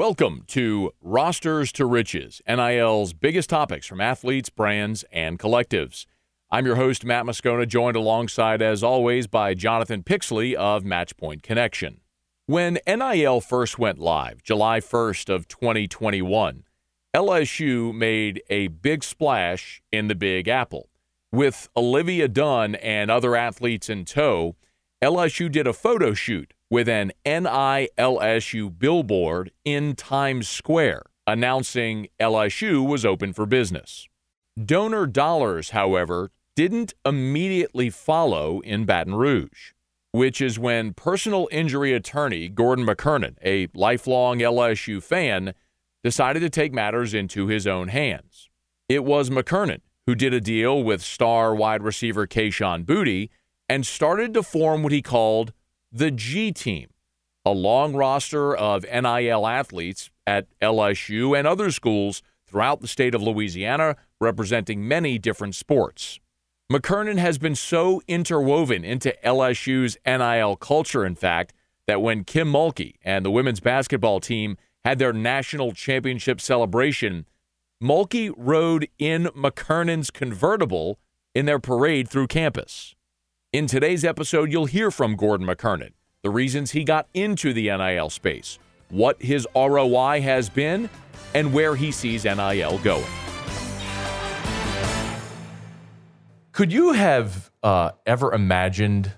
Welcome to Rosters to Riches, NIL's biggest topics from athletes, brands, and collectives. I'm your host, Matt Moscona, joined alongside, as always, by Jonathan Pixley of Matchpoint Connection. When NIL first went live, July 1st of 2021, LSU made a big splash in the Big Apple. With Olivia Dunne and other athletes in tow, LSU did a photo shoot with an NILSU billboard in Times Square announcing LSU was open for business. Donor dollars, however, didn't immediately follow in Baton Rouge, which is when personal injury attorney Gordon McKernan, a lifelong LSU fan, decided to take matters into his own hands. It was McKernan who did a deal with star wide receiver Kayshon Boutte and started to form what he called the G Team, a long roster of NIL athletes at LSU and other schools throughout the state of Louisiana representing many different sports. McKernan has been so interwoven into LSU's NIL culture, in fact, that when Kim Mulkey and the women's basketball team had their national championship celebration, Mulkey rode in McKernan's convertible in their parade through campus. In today's episode, you'll hear from Gordon McKernan, the reasons he got into the NIL space, what his ROI has been, and where he sees NIL going. Could you have uh, ever imagined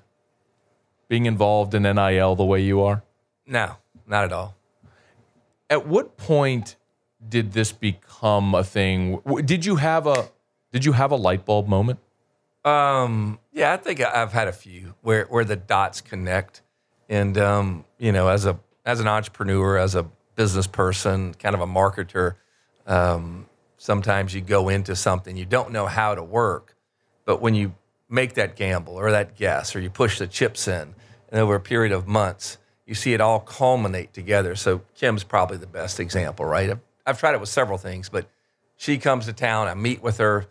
being involved in NIL the way you are? No, not at all. At what point did this become a thing? Did you have a did you have a light bulb moment? Um, yeah, I think I've had a few where where the dots connect, and um, you know, as a as an entrepreneur, as a business person, kind of a marketer, um, sometimes you go into something you don't know how to work, but when you make that gamble or that guess or you push the chips in, and over a period of months, you see it all culminate together. So Kim's probably the best example, right? I've, I've tried it with several things, but she comes to town, I meet with her,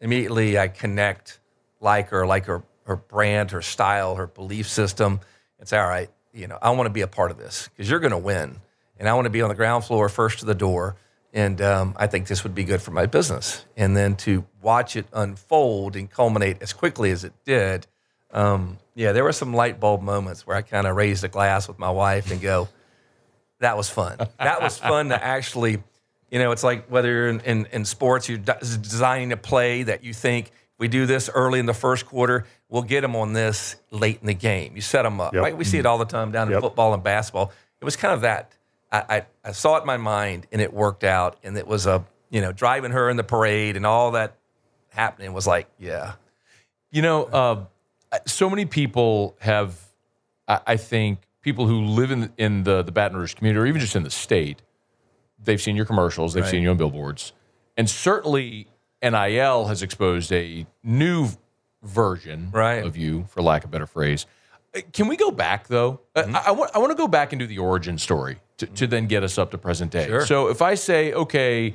immediately I connect like her, like her, her brand, her style, her belief system, and say, all right, you know, I want to be a part of this because you're going to win. And I want to be on the ground floor, first to the door. And um, I think this would be good for my business. And then to watch it unfold and culminate as quickly as it did, um, yeah, there were some light bulb moments where I kind of raised a glass with my wife and go, that was fun. That was fun to actually, you know, it's like whether you're in, in, in sports, you're designing a play that you think – we do this early in the first quarter. We'll get them on this late in the game. You set them up, yep. right? We see it all the time down in football and basketball. It was kind of that. I, I, I, saw it in my mind, and it worked out. And it was a you know driving her in the parade and all that happening was like, yeah. You know, uh, so many people have. I, I think people who live in in the the Baton Rouge community, or even just in the state, they've seen your commercials, they've right. seen you on billboards, and certainly NIL has exposed a new version right. of you, for lack of a better phrase. Uh, can we go back though? Uh, mm-hmm. I, I, want I want to go back and do the origin story to, to then get us up to present day. Sure. So if I say, okay,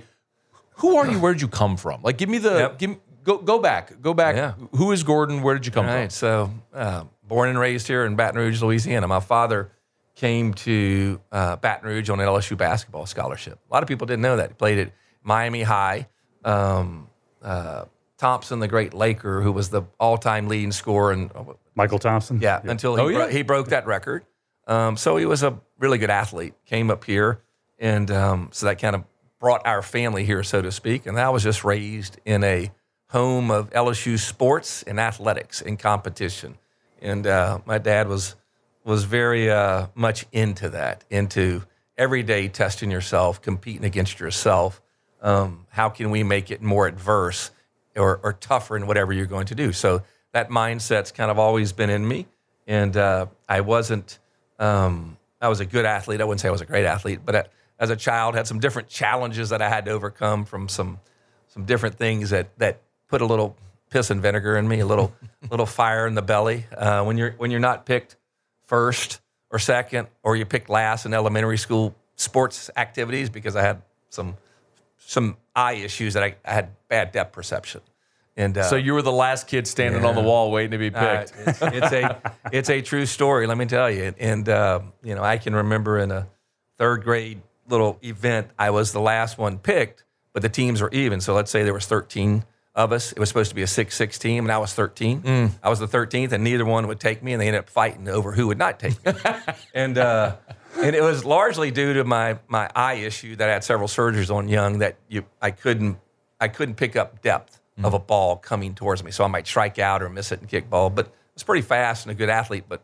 who are you? Where did you come from? Like, give me the yep. give go go back, go back. Yeah. Who is Gordon? Where did you come All right, from? So uh, born and raised here in Baton Rouge, Louisiana. My father came to uh, Baton Rouge on an LSU basketball scholarship. A lot of people didn't know that. He played at Miami High. Um, uh, Thompson, the great Laker, who was the all-time leading scorer, and Mychal Thompson. Yeah, yeah. until he, oh, bro- he broke that record. Um, so he was a really good athlete. Came up here, and um, so that kind of brought our family here, so to speak. And I was just raised in a home of LSU sports and athletics and competition. And uh, my dad was was very uh, much into that, into every day testing yourself, competing against yourself um, how can we make it more adverse or, or, tougher in whatever you're going to do? So that mindset's kind of always been in me. And uh, I wasn't, um, I was a good athlete. I wouldn't say I was a great athlete, but uh, as a child, had some different challenges that I had to overcome from some, some different things that, that put a little piss and vinegar in me, a little, little fire in the belly. Uh, when you're, when you're not picked first or second, or you picked last in elementary school sports activities because I had some some eye issues that I, I had bad depth perception. And uh, so you were the last kid standing yeah. on the wall waiting to be picked. Uh, it's, it's, a it's a true story, let me tell you. And uh, you know, I can remember in a third grade little event, I was the last one picked, but the teams were even. So let's say there was 13 of us. It was supposed to be a 6-6 team, and I was 13. I was the 13th, and neither one would take me, and they ended up fighting over who would not take me. and uh, and it was largely due to my my eye issue that I had several surgeries on young that you I couldn't I couldn't pick up depth of a ball coming towards me, so I might strike out or miss it and kick ball. But I was pretty fast and a good athlete, but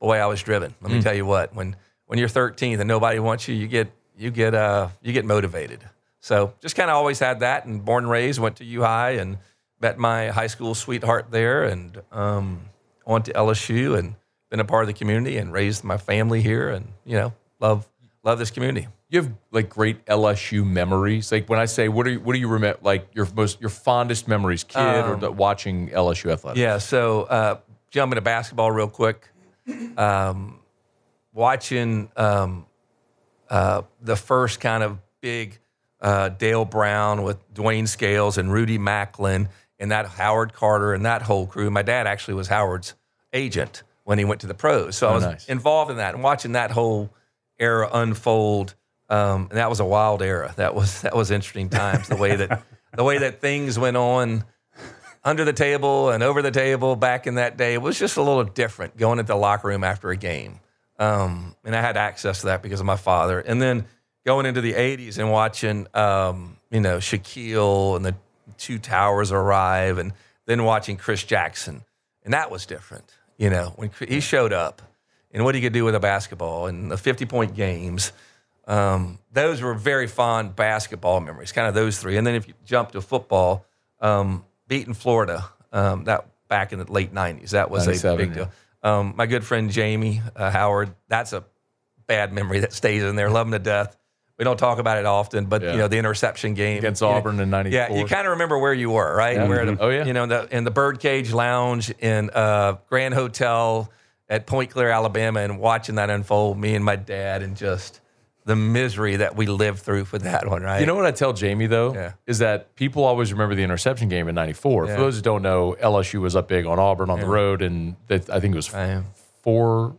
boy, I was driven. Let me tell you what when when you're 13th and nobody wants you, you get you get uh you get motivated. So just kind of always had that, and born and raised, went to U High and met my high school sweetheart there, and um, went to LSU and been a part of the community and raised my family here, and you know love love this community. You have like great LSU memories. Like when I say, what are you, what do you remember? Like your most your fondest memories, kid or watching LSU athletics? Yeah. So uh, jumping to basketball real quick. Um, watching um, uh, the first kind of big uh, Dale Brown with DeWayne Scales and Rudy Macklin and that Howard Carter and that whole crew. My dad actually was Howard's agent when he went to the pros, so I was nice. involved in that and watching that whole era unfold. Um, and that was a wild era. That was that was interesting times. The way that the way that things went on under the table and over the table back in that day was just a little different going into the locker room after a game. Um, and I had access to that because of my father. And then going into the 80s and watching, um, you know, Shaquille and the two towers arrive and then watching Chris Jackson. And that was different, you know, when he showed up and what he could do with a basketball and the 50 point games. Um, those were very fond basketball memories, kind of those three. And then if you jump to football, um, beating Florida um, that back in the late '90s, that was a big deal. Um, my good friend Jamie uh, Howard, that's a bad memory that stays in there. Love him to death. We don't talk about it often, but Yeah. you know the interception game Against you know, Auburn in '94. Yeah, you kind of remember where you were, right? Yeah. Where the, Mhm. Oh, yeah. you know in the in the Birdcage Lounge in uh, Grand Hotel at Point Clear, Alabama, and watching that unfold. Me and my dad, and just the misery that we lived through for that one, right? You know what I tell Jamie though Yeah. is that people always remember the interception game in '94. Yeah. For those who don't know, LSU was up big on Auburn on the road, and that, I think it was four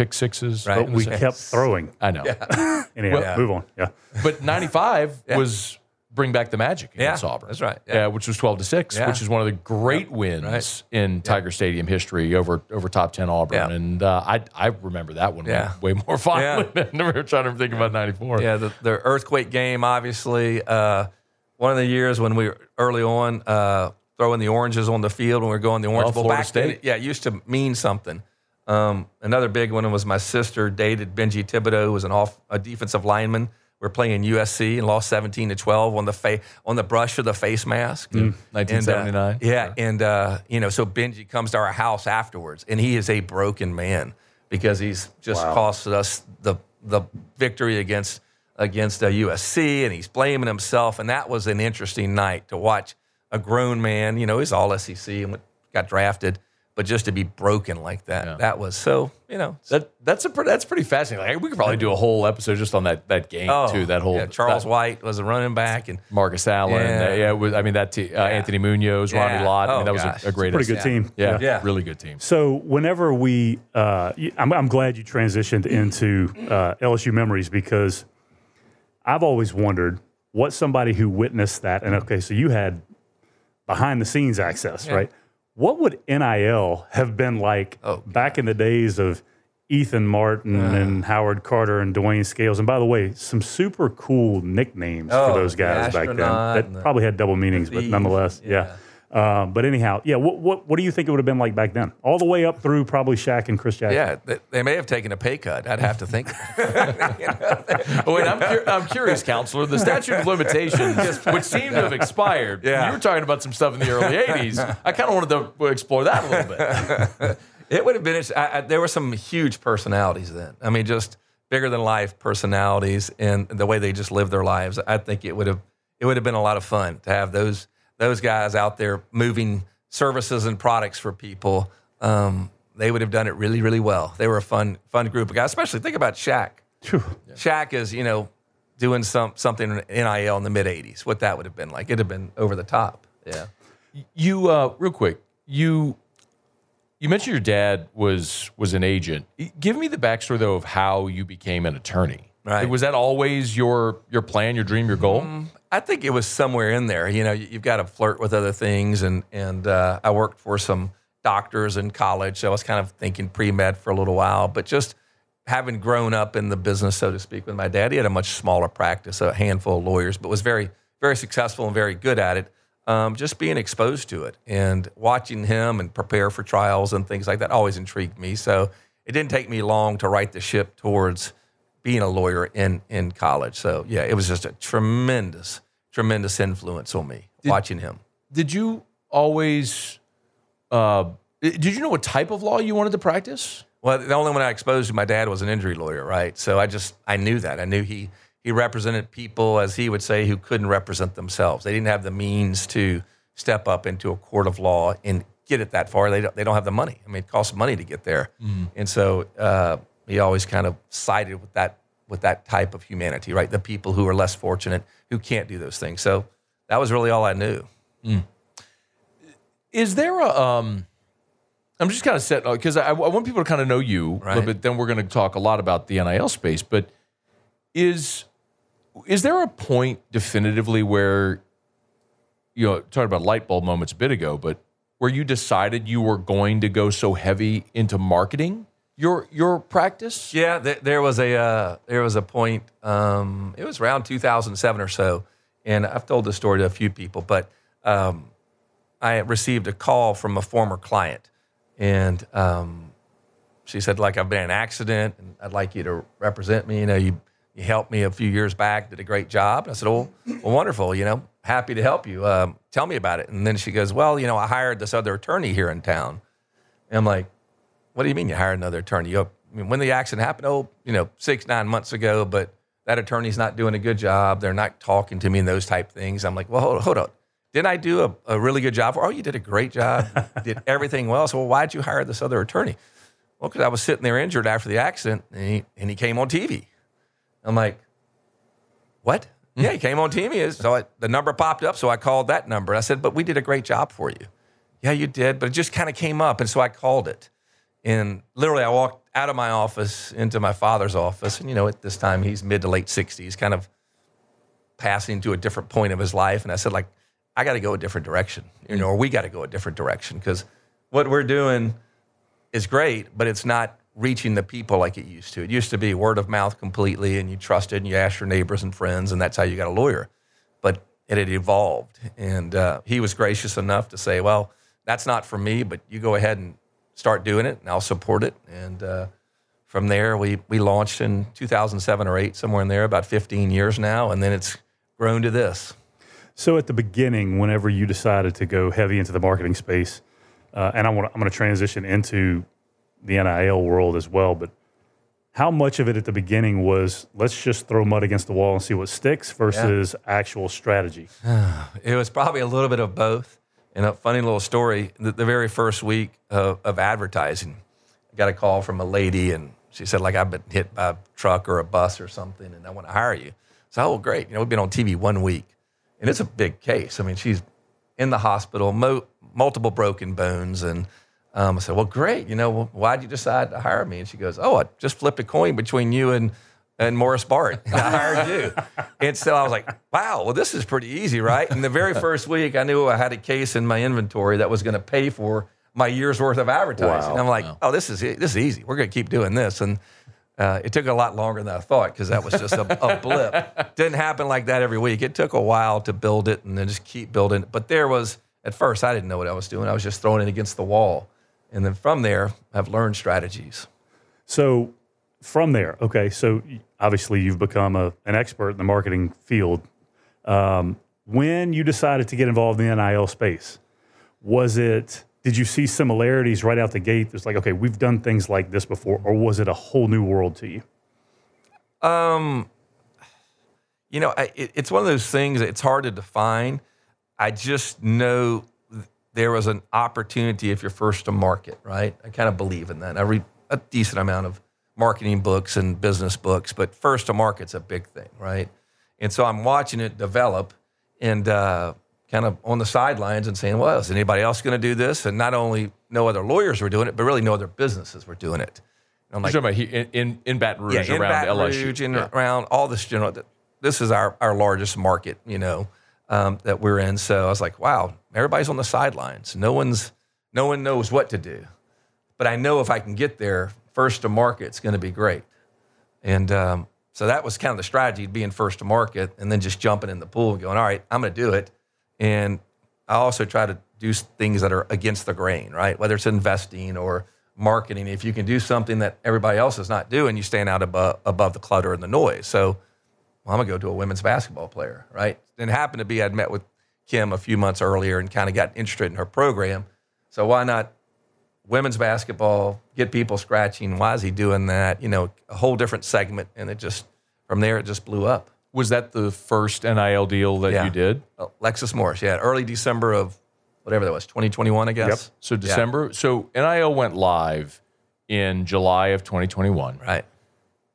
pick sixes. Right. But we kept throwing. I know, Anyhow, Yeah. move on. Yeah. but '95 Yeah. was bring back the magic against Yeah, Auburn. that's right. Yeah. Yeah. which was 12 to six, Yeah. which is one of the great wins right. in Tiger Stadium history over over top 10 Auburn, Yeah. and uh, I I remember that one Yeah. way, way more fondly Yeah. than we were trying to think about '94. Yeah, the, the earthquake game, obviously. Uh, one of the years when we were early on uh, throwing the oranges on the field when we were going the Orange Oh, Bowl. Florida Back then, State. yeah, it used to mean something. Um, another big one was my sister dated Benji Thibodeaux, who was an off a defensive lineman. We are playing USC and lost 17 to 12 on the fa- on the brush of the face mask. And, uh, 1979. yeah, and uh, you know, so Benji comes to our house afterwards, and he is a broken man because he's just Wow. cost us the the victory against against uh, USC, and he's blaming himself. And that was an interesting night to watch a grown man. You know, he's all SEC and got drafted, but just to be broken like that, Yeah. that was so. You know, That that's a pre- that's pretty fascinating. Like, we could probably do a whole episode just on that that game oh, too. That whole yeah, Charles that- White was a running back, and Marcus Allen. Yeah. uh, yeah, it was, I mean that te- uh, Anthony Munoz, Ronnie Yeah. Lott. I mean, Oh, that was a, a great, Pretty good Yeah. team. Yeah, Yeah. really good team. So whenever we, uh, y- I'm, I'm glad you transitioned into uh, LSU memories because I've always wondered what somebody who witnessed that, and okay, so you had behind the scenes access, right? What would NIL have been like Oh, back in the days of Ethan Martin uh. and Howard Carter and DeWayne Scales? And by the way, some super cool nicknames Oh, for those guys back then that probably had double meanings, but nonetheless, yeah. Um, but anyhow, yeah. What, what what do you think it would have been like back then? All the way up through probably Shaq and Chris Jackson. yeah, they, they may have taken a pay cut. I'd have to think. Oh, wait, I'm, cur- I'm curious, counselor. The statute of limitations, which seemed to have expired. Yeah. You were talking about some stuff in the early '80s. I kind of wanted to explore that a little bit. It would have been. I, I, there were some huge personalities then. I mean, just bigger than life personalities, and the way they just lived their lives. I think it would have. It would have been a lot of fun to have those those guys out there moving services and products for people. Um, they would have done it really, really well. They were a fun, fun group of guys. Especially think about Shaq. Phew. Shaq is, you know, doing some something in NIL in the mid '80s. What that would have been like? It'd have been over the top. Yeah. You, uh, real quick, you you mentioned your dad was was an agent. Give me the backstory though of how you became an attorney. Right. Was that always your your plan, your dream, your goal? I think it was somewhere in there. You know, you- you've got to flirt with other things, and and uh, I worked for some doctors in college, so I was kind of thinking pre med for a little while. But just having grown up in the business, so to speak, with my dad, he had a much smaller practice, a handful of lawyers, but was very very successful and very good at it. Um, just being exposed to it and watching him and prepare for trials and things like that always intrigued me. So it didn't take me long to right the ship towards being a lawyer in in college. So yeah, it was just a tremendous, tremendous influence on me watching him. Did you always? Uh, did you know what type of law you wanted to practice? Well, the only one I exposed to my dad was an injury lawyer, right? So I just I knew that. I knew he he represented people, as he would say, who couldn't represent themselves. They didn't have the means to step up into a court of law and get it that far. They don't, they don't have the money. I mean, it costs money to get there, and so uh, he always kind of sided with that with that type of humanity, right? The people who are less fortunate who can't do those things. So that was really all I knew. Is there a? Um, I'm just kind of set because I, I want people to kind of know you a little bit. Then we're going to talk a lot about the NIL space. But is is there a point definitively where you know talking about light bulb moments a bit ago, but where you decided you were going to go so heavy into marketing your your practice? Yeah, th- there was a uh, there was a point. Um, it was around 2007 or so, and I've told this story to a few people. But um, I received a call from a former client, and um, she said, "Like I've been in an accident, and I'd like you to represent me. You know, you you helped me a few years back, did a great job." And I said, "Oh, well, wonderful. You know, happy to help you. Um, tell me about it." And then she goes, "Well, you know, I hired this other attorney here in town." And I'm like, what do you mean you hired another attorney? You, I mean, when the accident happened, oh, you know, six, nine months ago, but that attorney's not doing a good job. They're not talking to me and those type things. I'm like, well, hold on, hold on. Didn't I do a, a really good job? Oh, you did a great job. did everything well. So well, why'd you hire this other attorney? Well, because I was sitting there injured after the accident and he, and he came on TV. I'm like, what? Hmm. Yeah, he came on TV. So I, the number popped up. So I called that number. I said, but we did a great job for you. Yeah, you did. But it just kind of came up. And so I called it. And literally, I walked out of my office into my father's office. And, you know, at this time, he's mid to late 60s, kind of passing to a different point of his life. And I said, like, I got to go a different direction, you know, or we got to go a different direction because what we're doing is great, but it's not reaching the people like it used to. It used to be word of mouth completely, and you trusted and you asked your neighbors and friends, and that's how you got a lawyer. But it had evolved, and uh, he was gracious enough to say, "Well, that's not for me, but you go ahead and start doing it, and I'll support it." And uh, from there, we we launched in 2007 or eight, somewhere in there, about 15 years now, and then it's grown to this. So at the beginning, whenever you decided to go heavy into the marketing space, uh, and I want I'm going to transition into the NIL world as well, but how much of it at the beginning was let's just throw mud against the wall and see what sticks versus actual strategy? It was probably a little bit of both. And a funny little story the, the very first week of, of advertising, I got a call from a lady and she said, like, I've been hit by a truck or a bus or something and I want to hire you. So, oh, great. You know, we've been on TV one week and it's a big case. I mean, she's in the hospital, mo- multiple broken bones. And um, I said, well, great. You know, well, why'd you decide to hire me? And she goes, oh, I just flipped a coin between you and and Morris Bart. I hired you. And so I was like, wow, well, this is pretty easy, right? And the very first week, I knew I had a case in my inventory that was going to pay for my year's worth of advertising. Wow. And I'm like, oh, this is this is easy. We're going to keep doing this. And uh, it took a lot longer than I thought because that was just a, a blip. Didn't happen like that every week. It took a while to build it and then just keep building. it. But there was at first I didn't know what I was doing. I was just throwing it against the wall, and then from there I've learned strategies. So from there, okay, so y- obviously you've become a, an expert in the marketing field. Um, when you decided to get involved in the NIL space, was it, did you see similarities right out the gate? It's like, okay, we've done things like this before, or was it a whole new world to you? Um, you know, I, it, it's one of those things it's hard to define. I just know there was an opportunity if you're first to market, right? I kind of believe in that. I read a decent amount of marketing books and business books, but first to market's a big thing, right? And so I'm watching it develop and uh, kind of on the sidelines and saying, well, is anybody else going to do this? And not only no other lawyers were doing it, but really no other businesses were doing it. And I'm You're talking about in, in in Baton Rouge yeah, in around Baton LSU. Rouge and Yeah. around all this general. This is our, our largest market, you know, um, that we're in. So I was like, wow, everybody's on the sidelines. No one's, no one knows what to do. But I know if I can get there, first to market, it's going to be great. And um, so that was kind of the strategy, being first to market, and then just jumping in the pool and going, all right, I'm going to do it. And I also try to do things that are against the grain, right? Whether it's investing or marketing. If you can do something that everybody else is not doing, you stand out above, above the clutter and the noise. So well, I'm going to go to a women's basketball player, right? And it happened to be I'd met with Kim a few months earlier and kind of got interested in her program. So why not women's basketball, get people scratching? Why is he doing that? You know, a whole different segment. And it just, from there, it just blew up. Was that the first NIL deal that Yeah. you did? Uh, Alexis Morris, yeah, early December of whatever that was, 2021, I guess. So Yeah. December. So NIL went live in July of 2021. Right.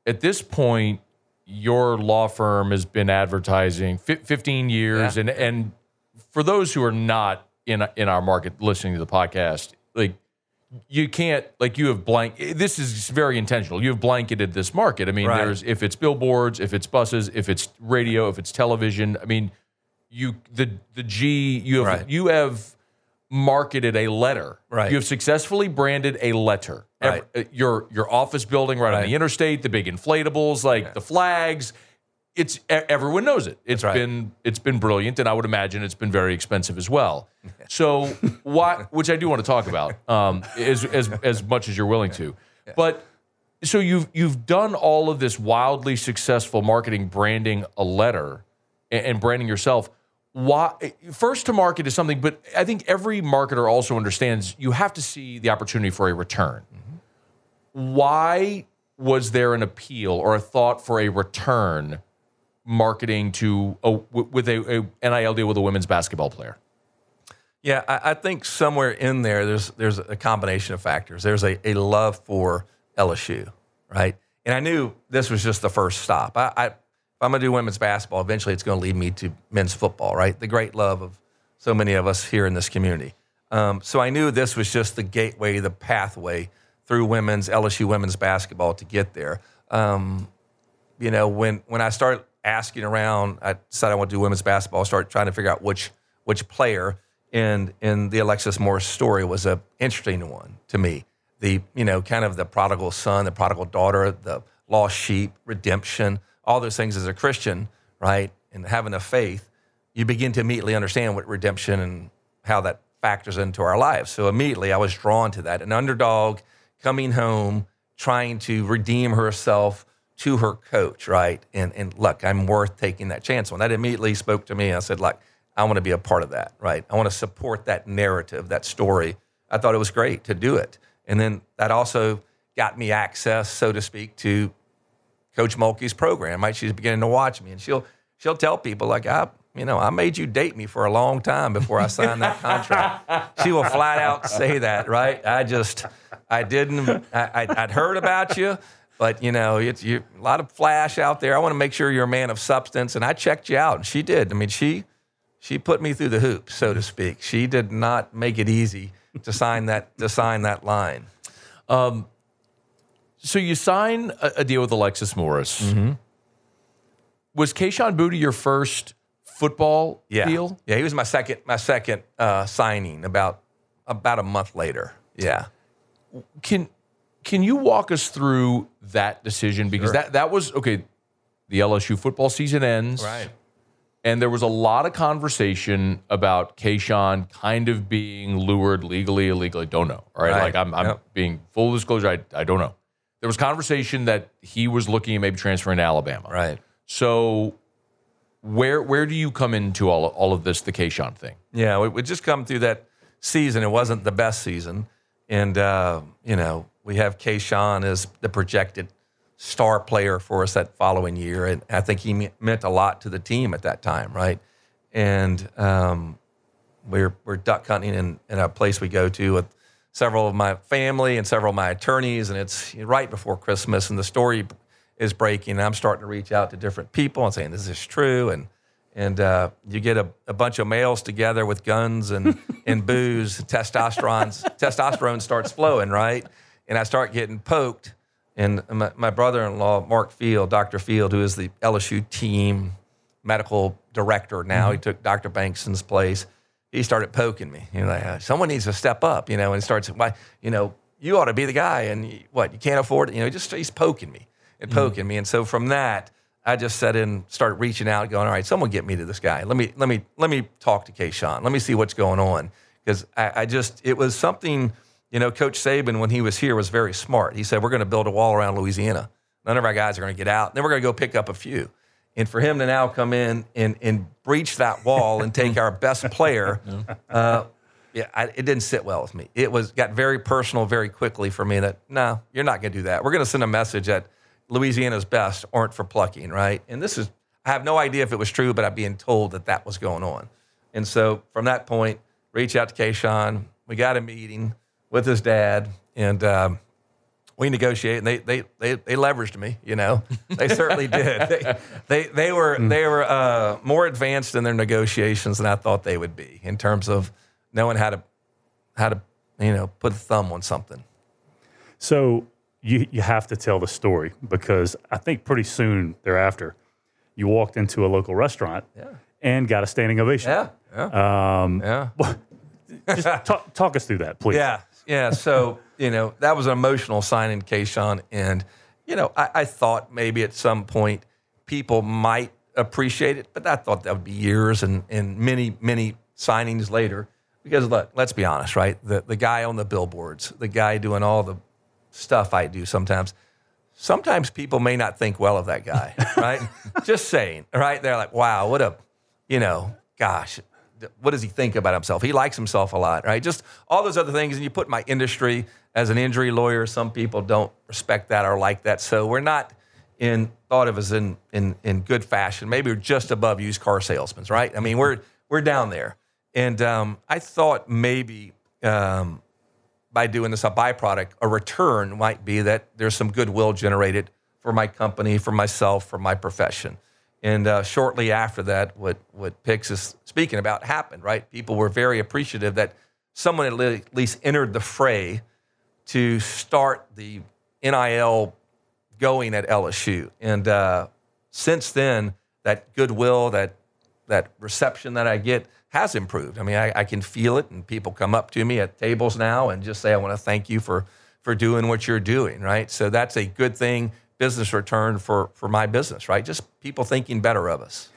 At this point, your law firm has been advertising 15 years, Yeah. and and for those who are not in in our market listening to the podcast, like you can't like you have blank. This is very intentional. You have blanketed this market. I mean, Right. there's if it's billboards, if it's buses, if it's radio, if it's television. I mean, you the the G you have Right. you have marketed a letter. Right. You have successfully branded a letter. Right. Ev- uh, your your office building right, on the interstate, the big inflatables, like the flags. It's everyone knows it. It's right. been it's been brilliant, and I would imagine it's been very expensive as well. So why, which I do want to talk about, um, as as as much as you're willing to, but. So you've you've done all of this wildly successful marketing, branding a letter, and, and branding yourself. Why first to market is something, but I think every marketer also understands you have to see the opportunity for a return. Why was there an appeal or a thought for a return marketing to a, with a, a NIL deal with a women's basketball player? Yeah, I, I think somewhere in there, there's there's a combination of factors. There's a, a love for LSU, right? And I knew this was just the first stop. I, I if I'm gonna do women's basketball, eventually it's gonna lead me to men's football, right? The great love of so many of us here in this community. Um, so I knew this was just the gateway, the pathway through women's LSU women's basketball to get there. Um, you know, when when I started asking around, I decided I want to do women's basketball. I started trying to figure out which which player. And and the Alexis Morris story was a interesting one to me. The you know kind of the prodigal son, the prodigal daughter, the lost sheep, redemption, all those things as a Christian, right? And having a faith, you begin to immediately understand what redemption and how that factors into our lives. So immediately I was drawn to that. An underdog coming home, trying to redeem herself to her coach, right? And and look, I'm worth taking that chance on. That immediately spoke to me. I said, like, I want to be a part of that, right? I want to support that narrative, that story. I thought it was great to do it. And then that also got me access, so to speak, to Coach Mulkey's program, right? She's beginning to watch me, and she'll she'll tell people like, I, you know, I made you date me for a long time before I signed that contract. she will flat out say that, right? I just, I didn't, I, I, I'd heard about you, but you know, it's you, a lot of flash out there. I want to make sure you're a man of substance, and I checked you out, and she did. I mean, she she put me through the hoop, so to speak. She did not make it easy to sign that to sign that line. So you sign a, a deal with Alexis Morris. Mm-hmm. Was Kayshon Boutte your first football Yeah, deal? yeah, he was my second my second uh, signing about about a month later. Yeah. Can can you walk us through that decision because that that was okay. The LSU football season ends, Right. and there was a lot of conversation about Kayshon kind of being lured legally, illegally. Don't know. All right, Right. like I'm, I'm Yep. being full disclosure. I, I don't know. There was conversation that he was looking at maybe transferring to Alabama. Right. So, where where do you come into all all of this, the Kayshon thing? Yeah, we, we just come through that season. It wasn't the best season, and uh, you know we have Kayshon as the projected star player for us that following year, and I think he meant a lot to the team at that time, right? And um, we're we're duck hunting in, in a place we go to with several of my family and several of my attorneys, and it's right before Christmas, and the story is breaking. And I'm starting to reach out to different people and saying, "Is this true?" and and uh, you get a, a bunch of males together with guns and, and booze, testosterone testosterone starts flowing, right? And I start getting poked And my, my brother-in-law, Mark Field, Dr. Field, who is the LSU team medical director now, he took Dr. Bankston's place. He started poking me. You know, like, uh, someone needs to step up. You know, and he starts, why, you know, you ought to be the guy, and you, what you can't afford it. You know, just he's poking me and poking me. And so from that, I just set in, started reaching out, going, all right, someone get me to this guy. Let me let me let me talk to Kayshon. Let me see what's going on because I, I just it was something. You know, Coach Saban when he was here was very smart. He said we're going to build a wall around Louisiana. None of our guys are going to get out. Then we're going to go pick up a few. And for him to now come in and, and breach that wall and take our best player, uh, yeah, I, it didn't sit well with me. It was got very personal very quickly for me that no, you're not going to do that. We're going to send a message that Louisiana's best aren't for plucking, right? And this is I have no idea if it was true, but I'm being told that that was going on. And so from that point, reach out to Kayshon. We got a meeting with his dad, and um, we negotiated. And they they they they leveraged me. You know, they certainly did. They, they they were they were uh, more advanced in their negotiations than I thought they would be in terms of knowing how to how to you know put a thumb on something. So you you have to tell the story because I think pretty soon thereafter, you walked into a local restaurant Yeah. and got a standing ovation. Yeah. Yeah. Um, yeah. just talk, talk us through that, please. Yeah, yeah. So you know that was an emotional signing, Kayshon, and you know I, I thought maybe at some point people might appreciate it, but I thought that would be years and and many many signings later. Because look, let's be honest, right? The the guy on the billboards, the guy doing all the stuff I do sometimes. Sometimes people may not think well of that guy, right? Just saying, right? They're like, wow, what a, you know, gosh, what does he think about himself? He likes himself a lot, right? Just all those other things. And you put my industry as an injury lawyer, some people don't respect that or like that. So we're not in thought of as in in in good fashion. Maybe we're just above used car salesmen, right? I mean, we're we're down there. And um, I thought maybe um, by doing this, a byproduct, a return might be that there's some goodwill generated for my company, for myself, for my profession. And uh, shortly after that, what what Pix is speaking about happened. Right, people were very appreciative that someone at least entered the fray to start the NIL going at LSU. And uh, since then, that goodwill, that that reception that I get has improved. I mean, I, I, can feel it, and people come up to me at tables now and just say, "I want to thank you for for doing what you're doing." Right. So that's a good thing, business return for for my business. Right. Just people thinking better of us.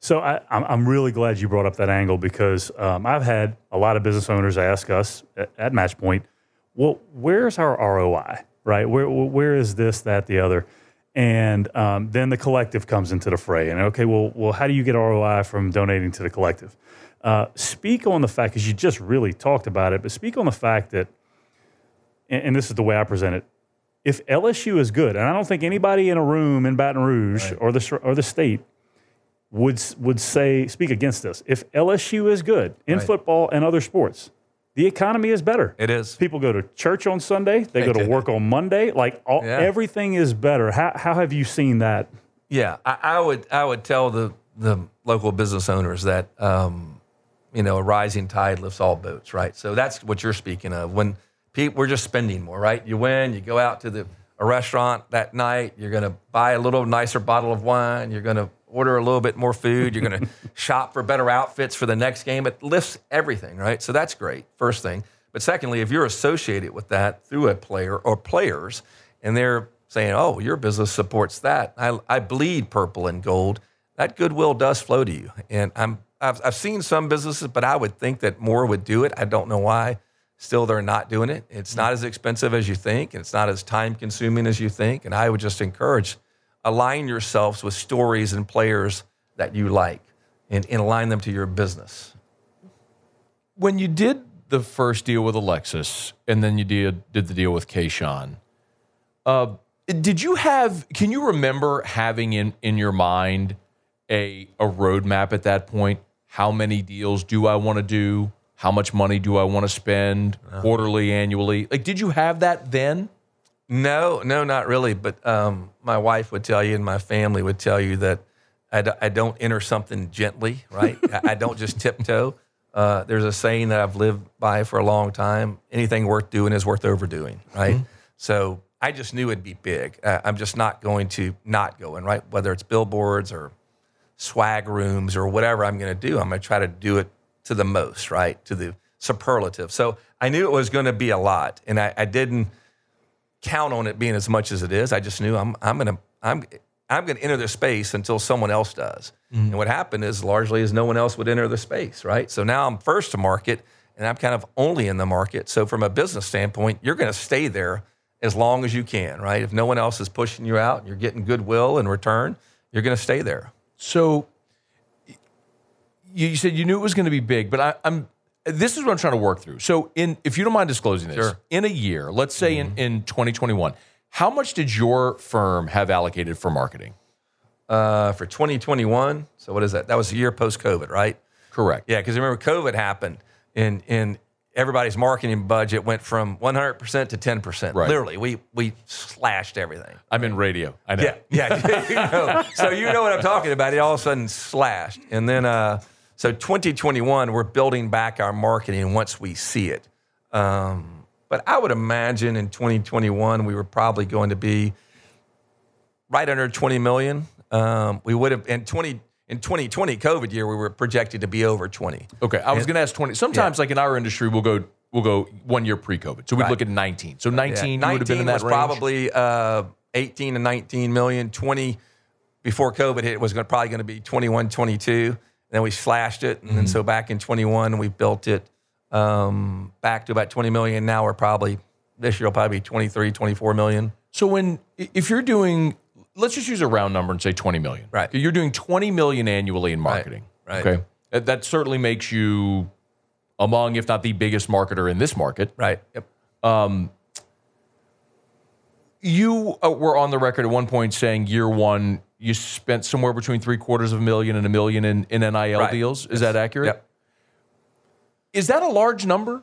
So I, I'm I'm really glad you brought up that angle because um, I've had a lot of business owners ask us at, at Matchpoint, "Well, where's our ROI? Right? Where where is this, that, the other?" And um, then the collective comes into the fray. And okay, well, well, how do you get ROI from donating to the collective? Uh, speak on the fact, because you just really talked about it, but speak on the fact that, and, and, this is the way I present it. If LSU is good, and I don't think anybody in a room in Baton Rouge right. or the or the state would would say speak against this. If LSU is good in right. football and other sports, the economy is better. It is. People go to church on Sunday. They, they go to work on Monday. Like all, yeah. everything is better. How, how have you seen that? Yeah, I, I, would I would tell the the local business owners that um, you know a rising tide lifts all boats, right? So that's what you're speaking of. When people we're just spending more, right? You win, you go out to the a restaurant that night. You're going to buy a little nicer bottle of wine. You're going to order a little bit more food. You're going to shop for better outfits for the next game. It lifts everything, right? So that's great, first thing. But secondly, if you're associated with that through a player or players, and they're saying, oh, your business supports that, I, I bleed purple and gold, that goodwill does flow to you. And I'm, I've, I've seen some businesses, but I would think that more would do it. I don't know why. Still, they're not doing it. It's not as expensive as you think, and it's not as time consuming as you think. And I would just encourage align yourselves with stories and players that you like and, and align them to your business. When you did the first deal with Alexis and then you did, did the deal with Kayshon, uh, did you have, can you remember having in, in your mind a, a roadmap at that point? How many deals do I want to do? How much money do I want to spend uh-huh. quarterly, annually? Like, did you have that then? No, no, not really. But um, my wife would tell you, and my family would tell you that I d- I don't enter something gently, right? I, I don't just tiptoe. Uh, there's a saying that I've lived by for a long time: anything worth doing is worth overdoing, right? Mm-hmm. So I just knew it'd be big. Uh, I'm just not going to not go in, right? Whether it's billboards or swag rooms or whatever I'm going to do, I'm going to try to do it to the most, right? To the superlative. So I knew it was going to be a lot, and I, I didn't count on it being as much as it is. I just knew I'm I'm going to I'm I'm going to enter the space until someone else does. Mm-hmm. And what happened is largely is no one else would enter the space, right? So now I'm first to market, and I'm kind of only in the market. So from a business standpoint, you're going to stay there as long as you can, right? If no one else is pushing you out, and you're getting goodwill in return, you're going to stay there. So you said you knew it was going to be big, but I, am this is what I'm trying to work through. So, in if you don't mind disclosing this, sure. in a year, let's say mm-hmm. in, in 2021, how much did your firm have allocated for marketing? Uh, for 2021, so what is that? That was a year post COVID, right? Correct. Yeah, because remember COVID happened, and and everybody's marketing budget went from 100% to 10%. Right. Literally, we we slashed everything. I'm in radio. I know. Yeah, yeah. you know. So you know what I'm talking about. It all of a sudden slashed, and then. Uh, so 2021, we're building back our marketing once we see it. Um, but I would imagine in 2021 we were probably going to be right under 20 million. Um, we would have in 20 in 2020 COVID year we were projected to be over 20. Okay, I was going to ask 20. Sometimes yeah. like in our industry we'll go we'll go one year pre-COVID, so we right. look at 19. So 19, yeah. 19 would have been in that was range. probably uh, 18 to 19 million. 20 before COVID hit was going probably going to be 21, 22 then we slashed it, and mm-hmm. then so back in 21 we built it um, back to about 20 million. Now we're probably this year will probably be 23, 24 million. So when if you're doing, let's just use a round number and say 20 million. Right. You're doing 20 million annually in marketing. Right. right. Okay. That, that certainly makes you among, if not the biggest marketer in this market. Right. Yep. Um, you uh, were on the record at one point saying year one you spent somewhere between three quarters of a million and a million in, in NIL right. deals. Is yes. that accurate? Yep. Is that a large number?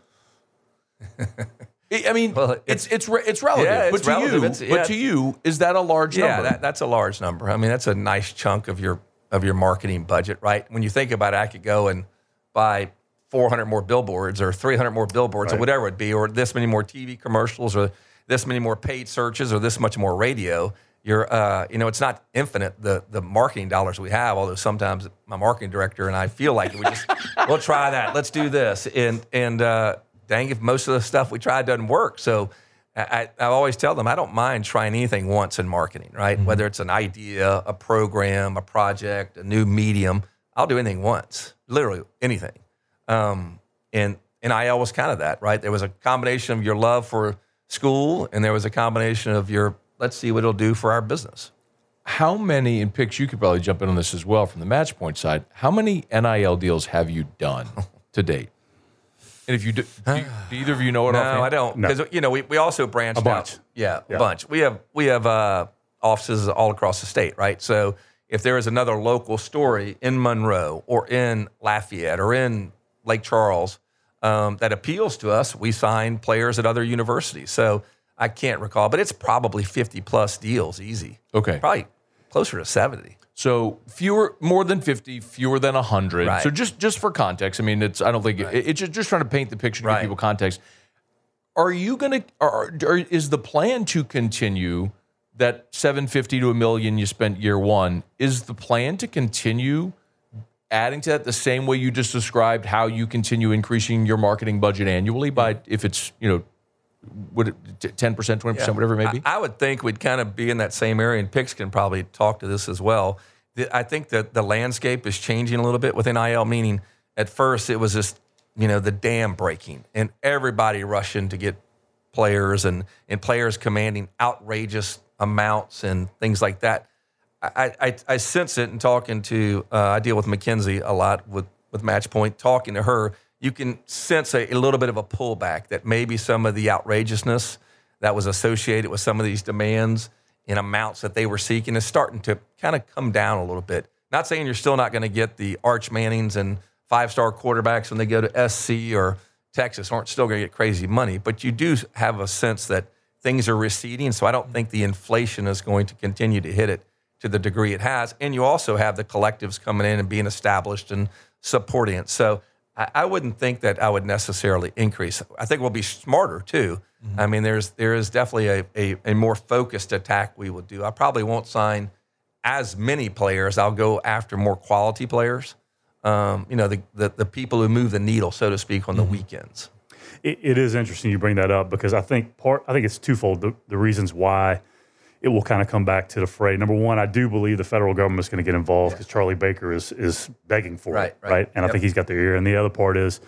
I mean, well, it's it's it's relative, yeah, it's but to relative. you, it's, yeah, but to you, is that a large yeah, number? Yeah, that, that's a large number. I mean, that's a nice chunk of your of your marketing budget, right? When you think about it, I could go and buy 400 more billboards or 300 more billboards right. or whatever it would be, or this many more TV commercials or this many more paid searches or this much more radio you're, uh, you know, it's not infinite the the marketing dollars we have. Although sometimes my marketing director and I feel like we just we'll try that, let's do this, and and uh, dang if most of the stuff we try doesn't work. So I, I always tell them I don't mind trying anything once in marketing, right? Mm-hmm. Whether it's an idea, a program, a project, a new medium, I'll do anything once, literally anything. Um, and NIL was kind of that, right? There was a combination of your love for school, and there was a combination of your let's see what it'll do for our business. How many, and Pix, you could probably jump in on this as well from the Matchpoint side. How many NIL deals have you done to date? And if you do, do, you, do either of you know it? No, I don't. Because no. you know, we, we also branched a bunch. Out. Yeah, yeah, a bunch. We have we have uh, offices all across the state, right? So if there is another local story in Monroe or in Lafayette or in Lake Charles um, that appeals to us, we sign players at other universities. So I can't recall, but it's probably 50 plus deals easy. Okay. Probably closer to 70. So fewer, more than 50, fewer than 100. Right. So just just for context, I mean, it's I don't think right. it, it's just, just trying to paint the picture to right. give people context. Are you going to, is the plan to continue that 750 to a million you spent year one? Is the plan to continue adding to that the same way you just described how you continue increasing your marketing budget annually by if it's, you know, would it ten percent, twenty percent, whatever it may be? I, I, would think we'd kind of be in that same area, and Pix can probably talk to this as well. I think that the landscape is changing a little bit with NIL. Meaning, at first it was just you know the dam breaking, and everybody rushing to get players, and and players commanding outrageous amounts and things like that. I, I, I sense it in talking to uh, I deal with Mackenzie a lot with with Matchpoint, talking to her you can sense a, a, little bit of a pullback that maybe some of the outrageousness that was associated with some of these demands in amounts that they were seeking is starting to kind of come down a little bit. Not saying you're still not going to get the Arch Mannings and five star quarterbacks when they go to SC or Texas aren't still going to get crazy money, but you do have a sense that things are receding. So I don't think the inflation is going to continue to hit it to the degree it has. And you also have the collectives coming in and being established and supporting it. So I, I wouldn't think that I would necessarily increase. I think we'll be smarter too. I mean, there's there is definitely a, a, a more focused attack we will do. I probably won't sign as many players. I'll go after more quality players. Um, you know, the, the the people who move the needle, so to speak, on the weekends. It, it is interesting you bring that up because I think part I think it's twofold. The, the reasons why it will kind of come back to the fray. Number one, I do believe the federal government is going to get involved because Charlie Baker is is begging for Right, it, right. And I think he's got their ear. And the other part is.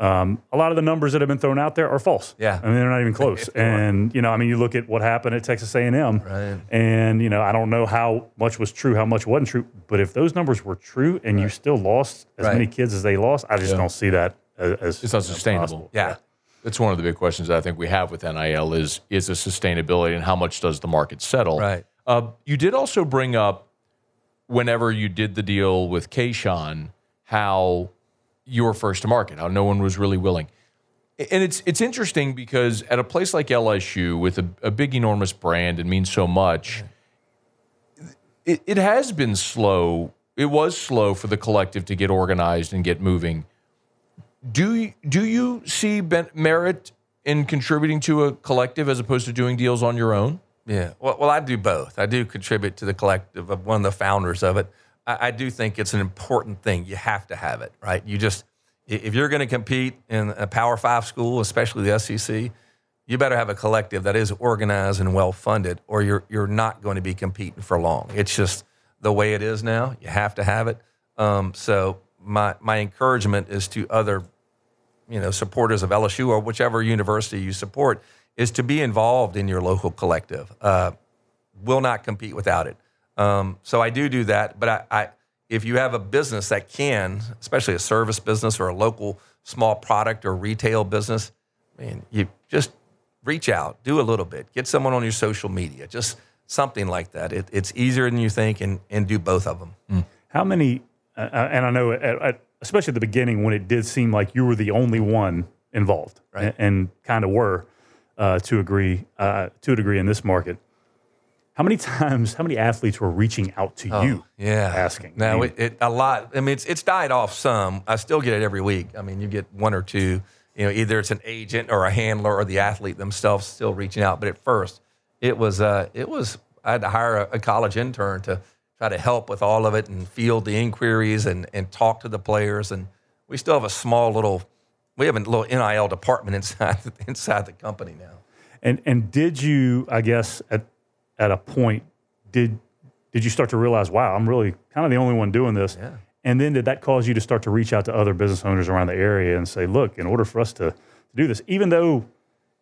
Um, a lot of the numbers that have been thrown out there are false. Yeah. I mean they're not even close. And you know, I mean, you look at what happened at Texas A&M, Right. and you know, I don't know how much was true, how much wasn't true. But if those numbers were true, and you still lost as Right. many kids as they lost, I just don't see that as, as It's not you know, sustainable. possible. Yeah. That's one of the big questions that I think we have with NIL is is the sustainability and how much does the market settle. Right. Uh, you did also bring up whenever you did the deal with Kayshon how you were first to market, how no one was really willing. And it's it's interesting because at a place like LSU with a, a big enormous brand and means so much, it, it has been slow. It was slow for the collective to get organized and get moving. Do you, do you see ben- merit in contributing to a collective as opposed to doing deals on your own? Yeah. Well, well, I do both. I do contribute to the collective of one of the founders of it. I, I do think it's an important thing. You have to have it, right? You just, if you're going to compete in a Power Five school, especially the SEC, you better have a collective that is organized and well funded, or you're you're not going to be competing for long. It's just the way it is now. You have to have it. Um, so my my encouragement is to other you know supporters of LSU or whichever university you support is to be involved in your local collective. Uh, will not compete without it. Um, so I do do that, but I, I if you have a business that can, especially a service business or a local small product or retail business, man, you just reach out, do a little bit, get someone on your social media, just something like that. It, it's easier than you think, and and do both of them. How many? Uh, and I know, at, at, especially at the beginning, when it did seem like you were the only one involved, Right. and, and kind of were uh, to agree uh, to a degree in this market. How many times? How many athletes were reaching out to you? Oh, Yeah, asking. No, it, it a lot. I mean, it's it's died off some. I still get it every week. I mean, you get one or two. You know, either it's an agent or a handler or the athlete themselves still reaching out. But at first, it was uh, it was I had to hire a, a college intern to try to help with all of it and field the inquiries and and talk to the players. And we still have a small little. We have a little NIL department inside inside the company now. And and did you? I guess at at a point, did did you start to realize, wow, I'm really kind of the only one doing this? Yeah. And then did that cause you to start to reach out to other business owners around the area and say, look, in order for us to, to do this, even though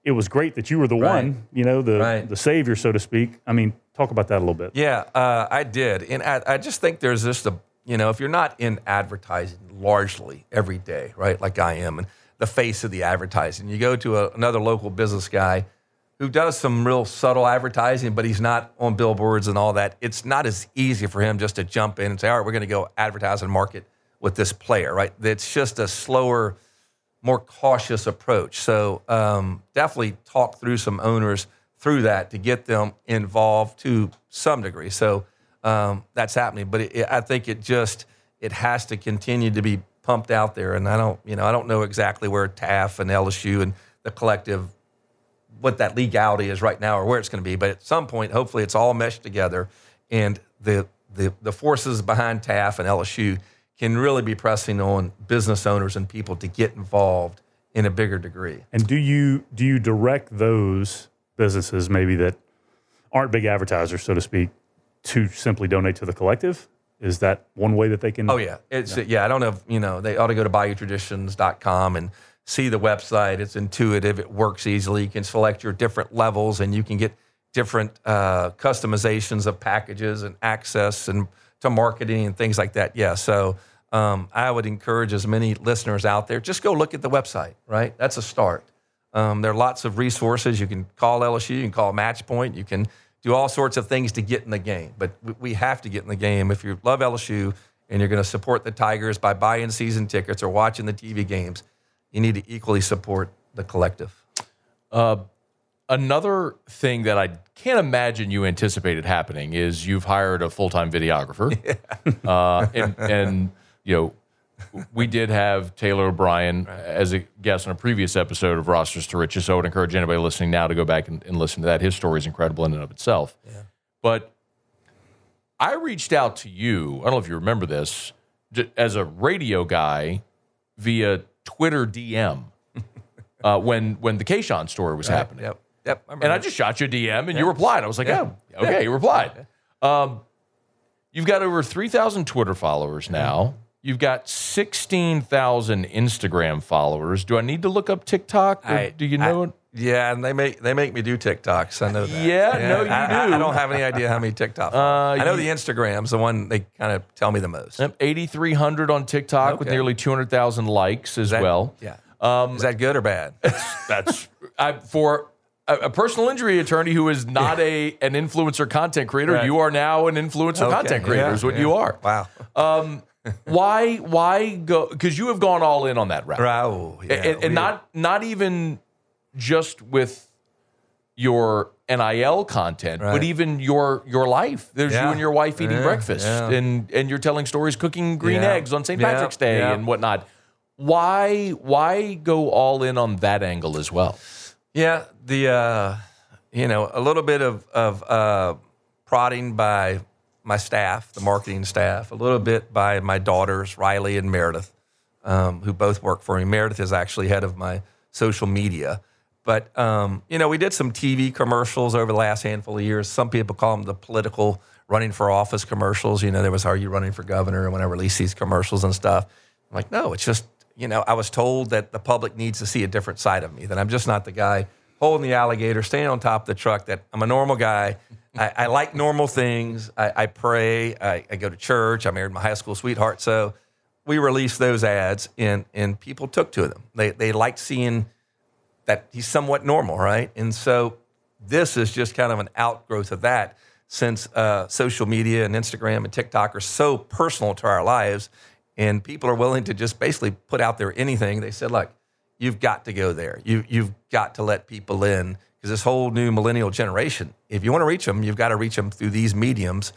it was great that you were the Right. one, you know, the Right. the savior, so to speak. I mean, talk about that a little bit. Yeah, uh, I did, and I, I just think there's just a you know if you're not in advertising largely every day, right? Like I am, and the face of the advertising, you go to a, another local business guy who does some real subtle advertising, but he's not on billboards and all that. It's not as easy for him just to jump in and say, "All right, we're going to go advertise and market with this player," right? It's just a slower more cautious approach. So um, definitely talk through some owners through that to get them involved to some degree. So um, that's happening, but it, it, I think it just it has to continue to be pumped out there. And I don't, you know, I don't know exactly where TAF and LSU and the collective what that legality is right now or where it's going to be. But at some point, hopefully, it's all meshed together, and the the, the forces behind TAF and LSU can really be pressing on business owners and people to get involved in a bigger degree. And do you do you direct those businesses maybe that aren't big advertisers, so to speak, to simply donate to the collective? Is that one way that they can? Oh yeah, it's yeah. I don't know. If, you know, they ought to go to BayouTraditions.com and see the website. It's intuitive. It works easily. You can select your different levels, and you can get different uh, customizations of packages and access and to marketing and things like that. Yeah. So um, I would encourage as many listeners out there just go look at the website. Right. That's a start. Um, there are lots of resources. You can call LSU. You can call Matchpoint. You can do all sorts of things to get in the game. But we, have to get in the game. If you love LSU and you're going to support the Tigers by buying season tickets or watching the TV games, you need to equally support the collective. Uh, another thing that I can't imagine you anticipated happening is you've hired a full time videographer, uh, and and you know we did have Taylor O'Brien as a guest on a previous episode of Rosters to Riches. So I would encourage anybody listening now to go back and, and listen to that. His story is incredible in and of itself. But I reached out to you. I don't know if you remember this as a radio guy via Twitter DM uh, when when the Kayshon story was happening. Yep. Yep. I And I just shot you a DM and you replied. I was like, oh, okay, you replied. Um, you've got over 3,000 Twitter followers now. You've got 16,000 Instagram followers. Do I need to look up TikTok? I- do you know I- it? Yeah, and they make they make me do TikToks. I know that. Yeah, no, you I, do. I don't have any idea how many TikToks. Uh, I know you- the Instagram's the one they kind of tell me the most. 8,300 on TikTok with Okay. nearly 200,000 likes as That- well. Yeah. Is that good or bad? That's I, for a, a personal injury attorney who is not a an influencer content creator. Right. You are now an influencer Okay, content creator. yeah, is what yeah. you are. Wow. Um, why? Why go? Because you have gone all in on that route, Wow. Yeah, and, and not not even just with your NIL content, but even your your life. There's you and your wife eating Yeah, breakfast, yeah. and and you're telling stories, cooking green Yeah. eggs on St. Yeah, Patrick's Day yeah. and whatnot. Why why go all in on that angle as well? Yeah, the uh, you know a little bit of of uh, prodding by my staff, the marketing staff, a little bit by my daughters Riley and Meredith, um, who both work for me. Meredith is actually head of my social media. But um, you know, we did some TV commercials over the last handful of years. Some people call them the political running for office commercials. You know, there was "Are you running for governor?" And when I released these commercials and stuff, I'm like, no, it's just you know, I was told that the public needs to see a different side of me. That I'm just not the guy holding the alligator, standing on top of the truck. That I'm a normal guy. I, I like normal things. I, I pray. I, I go to church. I married my high school sweetheart. So we released those ads, and and people took to them. They they liked seeing that he's somewhat normal, right? And so this is just kind of an outgrowth of that since uh, social media and Instagram and TikTok are so personal to our lives and people are willing to just basically put out there anything. They said, look, you've got to go there. You, you've got to let people in because this whole new millennial generation, if you want to reach them, you've got to reach them through these mediums.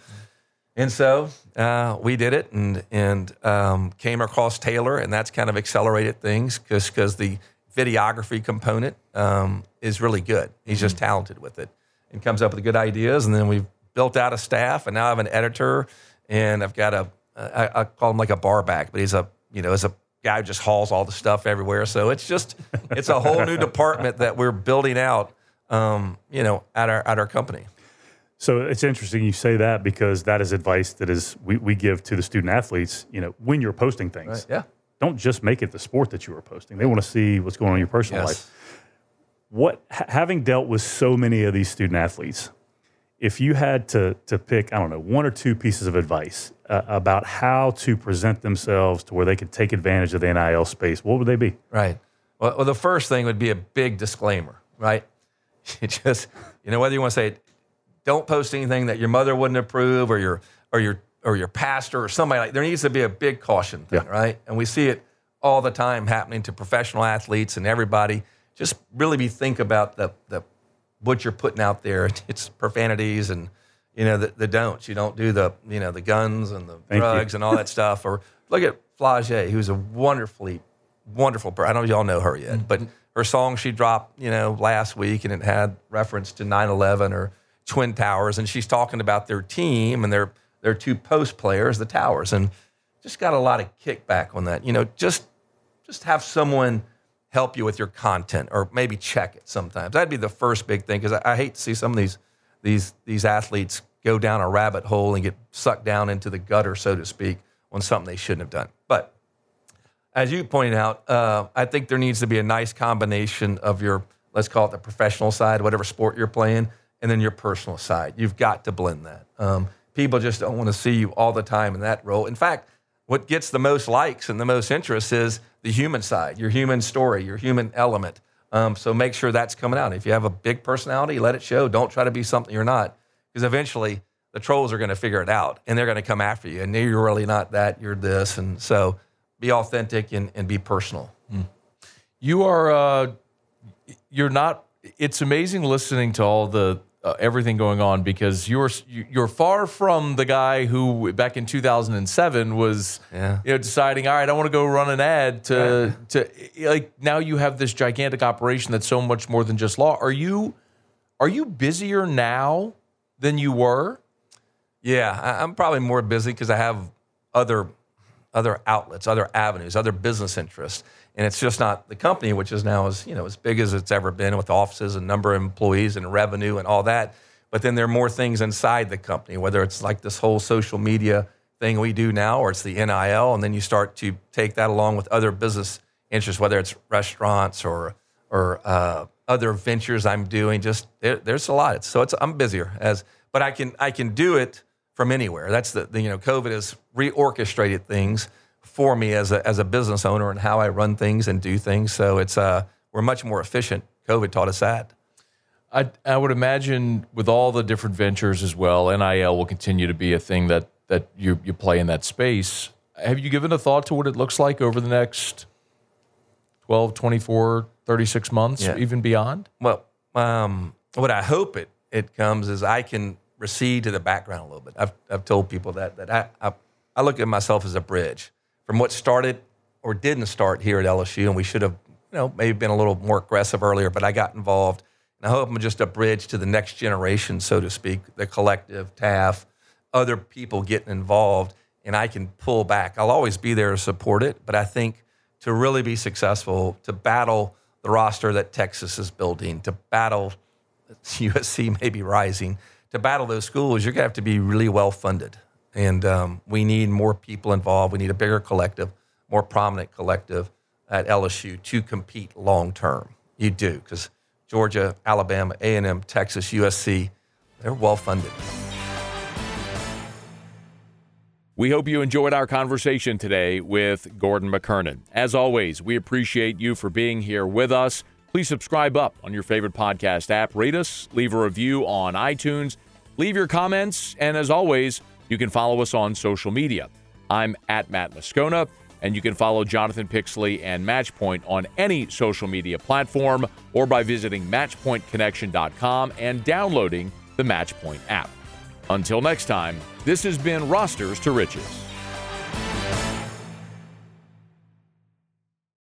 And so uh, we did it and, and um, came across Taylor, and that's kind of accelerated things because the videography component um, is really good. He's just talented with it and comes up with good ideas. And then we've built out a staff, and now I have an editor, and I've got a I, I call him like a bar back, but he's a you know, is a guy who just hauls all the stuff everywhere. So it's just it's a whole new department that we're building out, um, you know, at our at our company. So it's interesting you say that because that is advice that is we, we give to the student athletes. You know, when you're posting things, Yeah. don't just make it the sport that you are posting. They want to see what's going on in your personal Yes. life. What having dealt with so many of these student athletes, if you had to to pick, I don't know, one or two pieces of advice uh, about how to present themselves to where they could take advantage of the NIL space, what would they be? Right. Well, well, the first thing would be a big disclaimer, right? You just, you know, whether you want to say, don't post anything that your mother wouldn't approve, or your, or your, or your pastor, or somebody like. There needs to be a big caution thing, Yeah. right? And we see it all the time happening to professional athletes and everybody. Just really be think about the the what you're putting out there. It's profanities and you know the, the don'ts. You don't do the you know the guns and the Thank you. drugs and all that stuff. Or look at Flau'jae, who's a wonderfully wonderful person. I don't know if y'all know her yet, mm-hmm. but her song she dropped, you know, last week and it had reference to 9/11 or Twin Towers, and she's talking about their team and their their two post players, the Towers, and just got a lot of kickback on that. You know, just just have someone help you with your content or maybe check it sometimes. That'd be the first big thing because I, I hate to see some of these these these athletes go down a rabbit hole and get sucked down into the gutter, so to speak, on something they shouldn't have done. But as you pointed out, uh, I think there needs to be a nice combination of your, let's call it the professional side, whatever sport you're playing, and then your personal side. You've got to blend that. Um, people just don't want to see you all the time in that role. In fact, what gets the most likes and the most interest is the human side, your human story, your human element. Um, so make sure that's coming out. If you have a big personality, let it show. Don't try to be something you're not, because eventually the trolls are going to figure it out and they're going to come after you. And you're really not that. You're this. And so be authentic and, and be personal. You are uh, you're not. It's amazing listening to all the uh, everything going on because you're you're far from the guy who back in 2007 was Yeah. you know deciding all right I want to go run an ad to to like now you have this gigantic operation that's so much more than just law. Are you are you busier now than you were? Yeah, I, I'm probably more busy because I have other other outlets, other avenues, other business interests, and it's just not the company, which is now as you know as big as it's ever been with offices and number of employees and revenue and all that. But then there are more things inside the company, whether it's like this whole social media thing we do now, or it's the NIL, and then you start to take that along with other business interests, whether it's restaurants or or uh, other ventures I'm doing. Just there, there's a lot. So it's I'm busier as, but I can I can do it from anywhere. That's the, the you know COVID has reorchestrated things for me as a as a business owner and how I run things and do things. So it's uh we're much more efficient. COVID taught us that. I, I would imagine with all the different ventures as well, NIL will continue to be a thing that that you you play in that space. Have you given a thought to what it looks like over the next 12, 24, 36 months, Yeah. even beyond? Well, um, what I hope it it comes is I can recede to the background a little bit. I've I've told people that that I I, I look at myself as a bridge from what started or didn't start here at LSU, and we should have you know maybe been a little more aggressive earlier, but I got involved, and I hope I'm just a bridge to the next generation, so to speak, the collective, TAF, other people getting involved, and I can pull back. I'll always be there to support it, but I think to really be successful, to battle the roster that Texas is building, to battle USC maybe rising, to battle those schools, you're going to have to be really well funded. And um, we need more people involved. We need a bigger collective, more prominent collective at LSU to compete long term. You do, because Georgia, Alabama, A&M, Texas, USC, they're well funded. We hope you enjoyed our conversation today with Gordon McKernan. As always, we appreciate you for being here with us. Please subscribe up on your favorite podcast app, rate us, leave a review on iTunes, leave your comments, and as always, you can follow us on social media. I'm at Matt Moscona, and you can follow Jonathan Pixley and Matchpoint on any social media platform or by visiting matchpointconnection.com and downloading the Matchpoint app. Until next time, this has been Rosters to Riches.